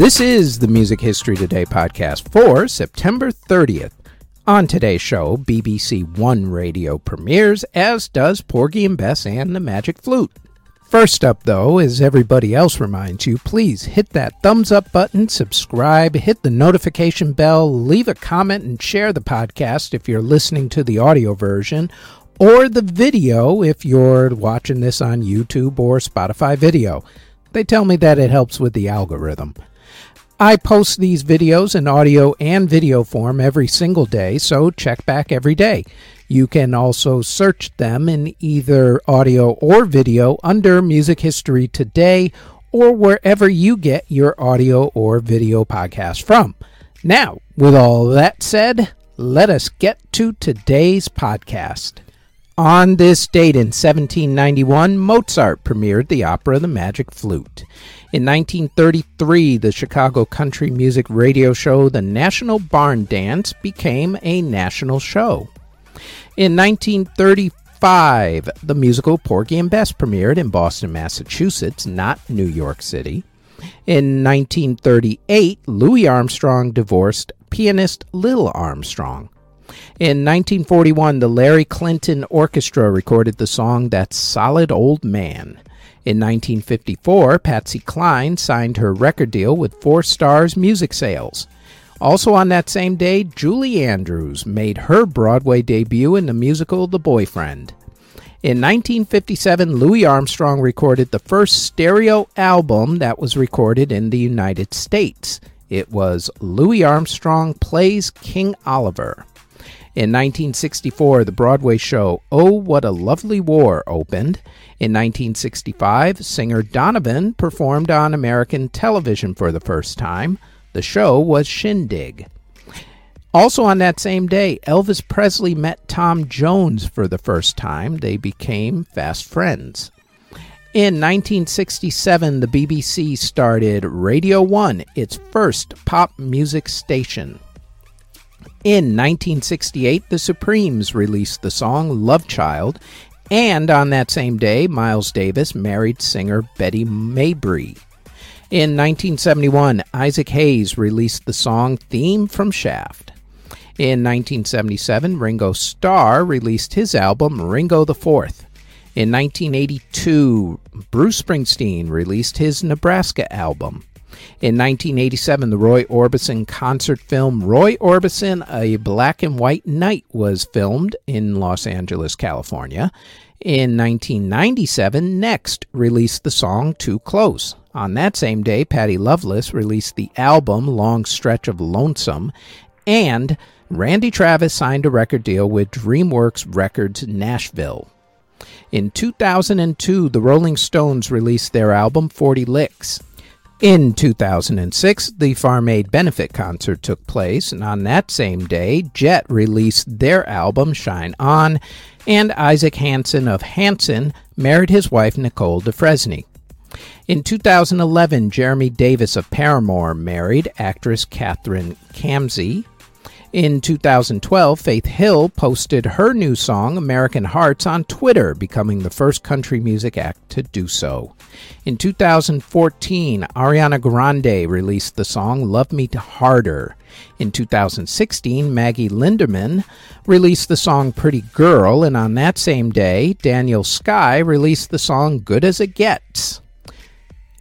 This is the Music History Today podcast for September 30th. On today's show, BBC One Radio premieres, as does Porgy and Bess and the Magic Flute. First up, though, as everybody else reminds you, please hit that thumbs up button, subscribe, hit the notification bell, leave a comment, and share the podcast if you're listening to the audio version, or the video if you're watching this on YouTube or Spotify video. They tell me that it helps with the algorithm. I post these videos in audio and video form every single day, so check back every day. You can also search them in either audio or video under Music History Today or wherever you get your audio or video podcast from. Now, with all that said, let us get to today's podcast. On this date in 1791, Mozart premiered the opera The Magic Flute. In 1933, the Chicago country music radio show The National Barn Dance became a national show. In 1935, the musical Porgy and Bess premiered in Boston, Massachusetts, not New York City. In 1938, Louis Armstrong divorced pianist Lil Armstrong. In 1941, the Larry Clinton Orchestra recorded the song That Solid Old Man. In 1954, Patsy Cline signed her record deal with Four Stars Music Sales. Also on that same day, Julie Andrews made her Broadway debut in the musical The Boyfriend. In 1957, Louis Armstrong recorded the first stereo album that was recorded in the United States. It was Louis Armstrong Plays King Oliver. In 1964, the Broadway show Oh What a Lovely War opened. In 1965, singer Donovan performed on American television for the first time. The show was Shindig. Also on that same day, Elvis Presley met Tom Jones for the first time. They became fast friends. In 1967, the BBC started Radio 1, its first pop music station. In 1968, the Supremes released the song Love Child, and on that same day, Miles Davis married singer Betty Mabry. In 1971, Isaac Hayes released the song Theme from Shaft. In 1977, Ringo Starr released his album Ringo the Fourth. In 1982, Bruce Springsteen released his Nebraska album. In 1987, the Roy Orbison concert film Roy Orbison, A Black and White Night was filmed in Los Angeles, California. In 1997, Next released the song Too Close. On that same day, Patty Loveless released the album Long Stretch of Lonesome, and Randy Travis signed a record deal with DreamWorks Records Nashville. In 2002, the Rolling Stones released their album 40 Licks. In 2006, the Farm Aid benefit concert took place, and on that same day, Jet released their album Shine On, and Isaac Hanson of Hanson married his wife Nicole DeFresney. In 2011, Jeremy Davis of Paramore married actress Kathryn Camsey. In 2012, Faith Hill posted her new song, American Hearts, on Twitter, becoming the first country music act to do so. In 2014, Ariana Grande released the song Love Me Harder. In 2016, Maggie Lindemann released the song Pretty Girl, and on that same day, Daniel Skye released the song Good as It Gets.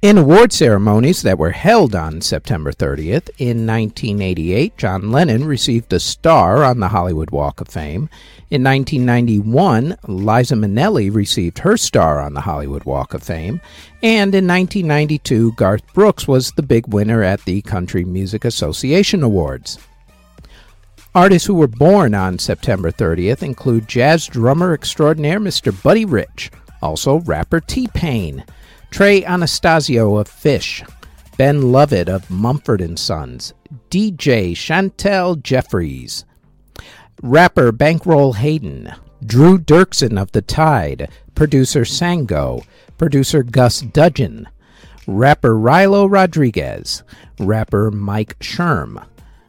In award ceremonies that were held on September 30th, in 1988, John Lennon received a star on the Hollywood Walk of Fame. In 1991, Liza Minnelli received her star on the Hollywood Walk of Fame. And in 1992, Garth Brooks was the big winner at the Country Music Association Awards. Artists who were born on September 30th include jazz drummer extraordinaire Mr. Buddy Rich, also rapper T Pain. Trey Anastasio of Phish, Ben Lovett of Mumford Sons, DJ Chantel Jeffries, rapper Bankroll Hayden, Drew Dirksen of The Tide, producer Sango, producer Gus Dudgeon, rapper Rilo Rodriguez, rapper Mike Sherm,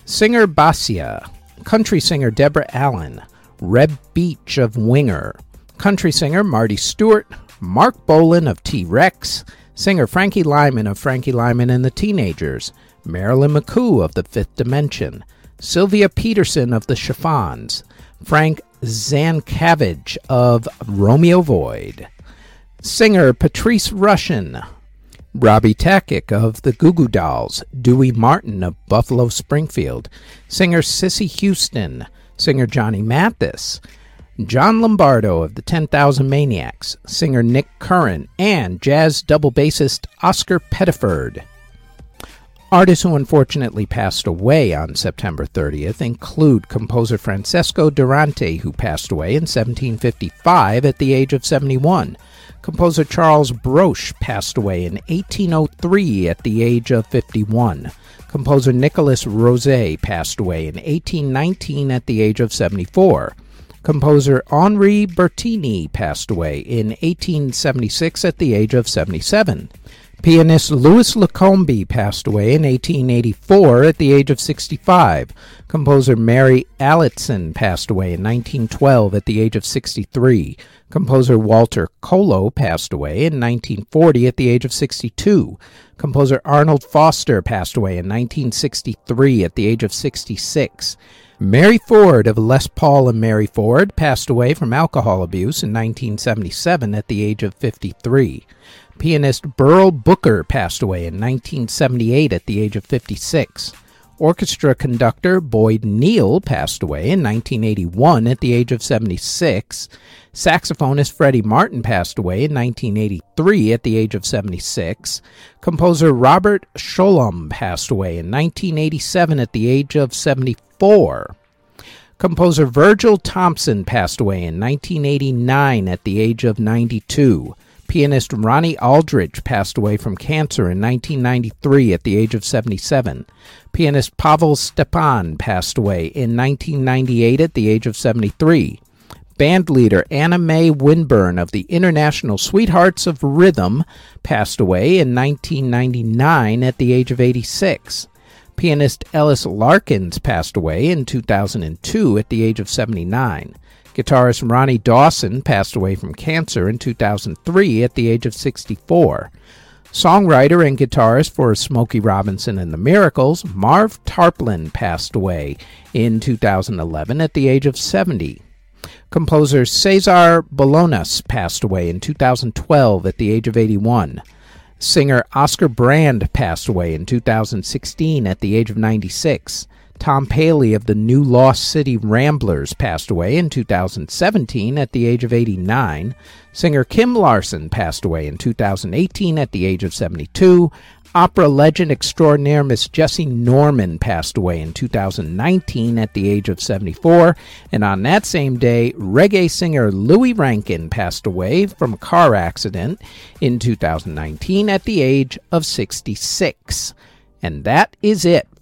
singer Basia, country singer Deborah Allen, Reb Beach of Winger, country singer Marty Stuart, Marc Bolan of T Rex, singer Frankie Lymon of Frankie Lymon and the Teenagers, Marilyn McCoo of the Fifth Dimension, Sylvia Peterson of the Chiffons, Frank Zincavage of Romeo Void, singer Patrice Rushen, Robby Takac of the Goo Goo Dolls, Dewey Martin of Buffalo Springfield, singer Cissy Houston, singer Johnny Mathis, John Lombardo of the 10,000 Maniacs, singer Nick Curran, and jazz double bassist Oscar Pettiford. Artists who unfortunately passed away on September 30th include composer Francesco Durante, who passed away in 1755 at the age of 71. Composer Charles Broche passed away in 1803 at the age of 51. Composer Nicolas Roze passed away in 1819 at the age of 74. Composer Henri Bertini passed away in 1876 at the age of 77. Pianist Louis Lacombe passed away in 1884 at the age of 65. Composer Mary Allison passed away in 1912 at the age of 63. Composer Walter Kollo passed away in 1940 at the age of 62. Composer Arnold Foster passed away in 1963 at the age of 66. Mary Ford of Les Paul and Mary Ford passed away from alcohol abuse in 1977 at the age of 53. Pianist Beryl Booker passed away in 1978 at the age of 56. Orchestra conductor Boyd Neel passed away in 1981 at the age of 76. Saxophonist Freddie Martin passed away in 1983 at the age of 76. Composer Robert Schollum passed away in 1987 at the age of 74. Composer Virgil Thomson passed away in 1989 at the age of 92. Pianist Ronnie Aldrich passed away from cancer in 1993 at the age of 77. Pianist Pavel Stepan passed away in 1998 at the age of 73. Bandleader Anna Mae Winburn of the International Sweethearts of Rhythm passed away in 1999 at the age of 86. Pianist Ellis Larkins passed away in 2002 at the age of 79. Guitarist Ronnie Dawson passed away from cancer in 2003 at the age of 64. Songwriter and guitarist for Smokey Robinson and the Miracles, Marv Tarplin passed away in 2011 at the age of 70. Composer Cesar Bolaños passed away in 2012 at the age of 81. Singer Oscar Brand passed away in 2016 at the age of 96. Tom Paley of the New Lost City Ramblers passed away in 2017 at the age of 89. Singer Kim Larsen passed away in 2018 at the age of 72. Opera legend extraordinaire Miss Jessye Norman passed away in 2019 at the age of 74. And on that same day, reggae singer Louis Rankin passed away from a car accident in 2019 at the age of 66. And that is it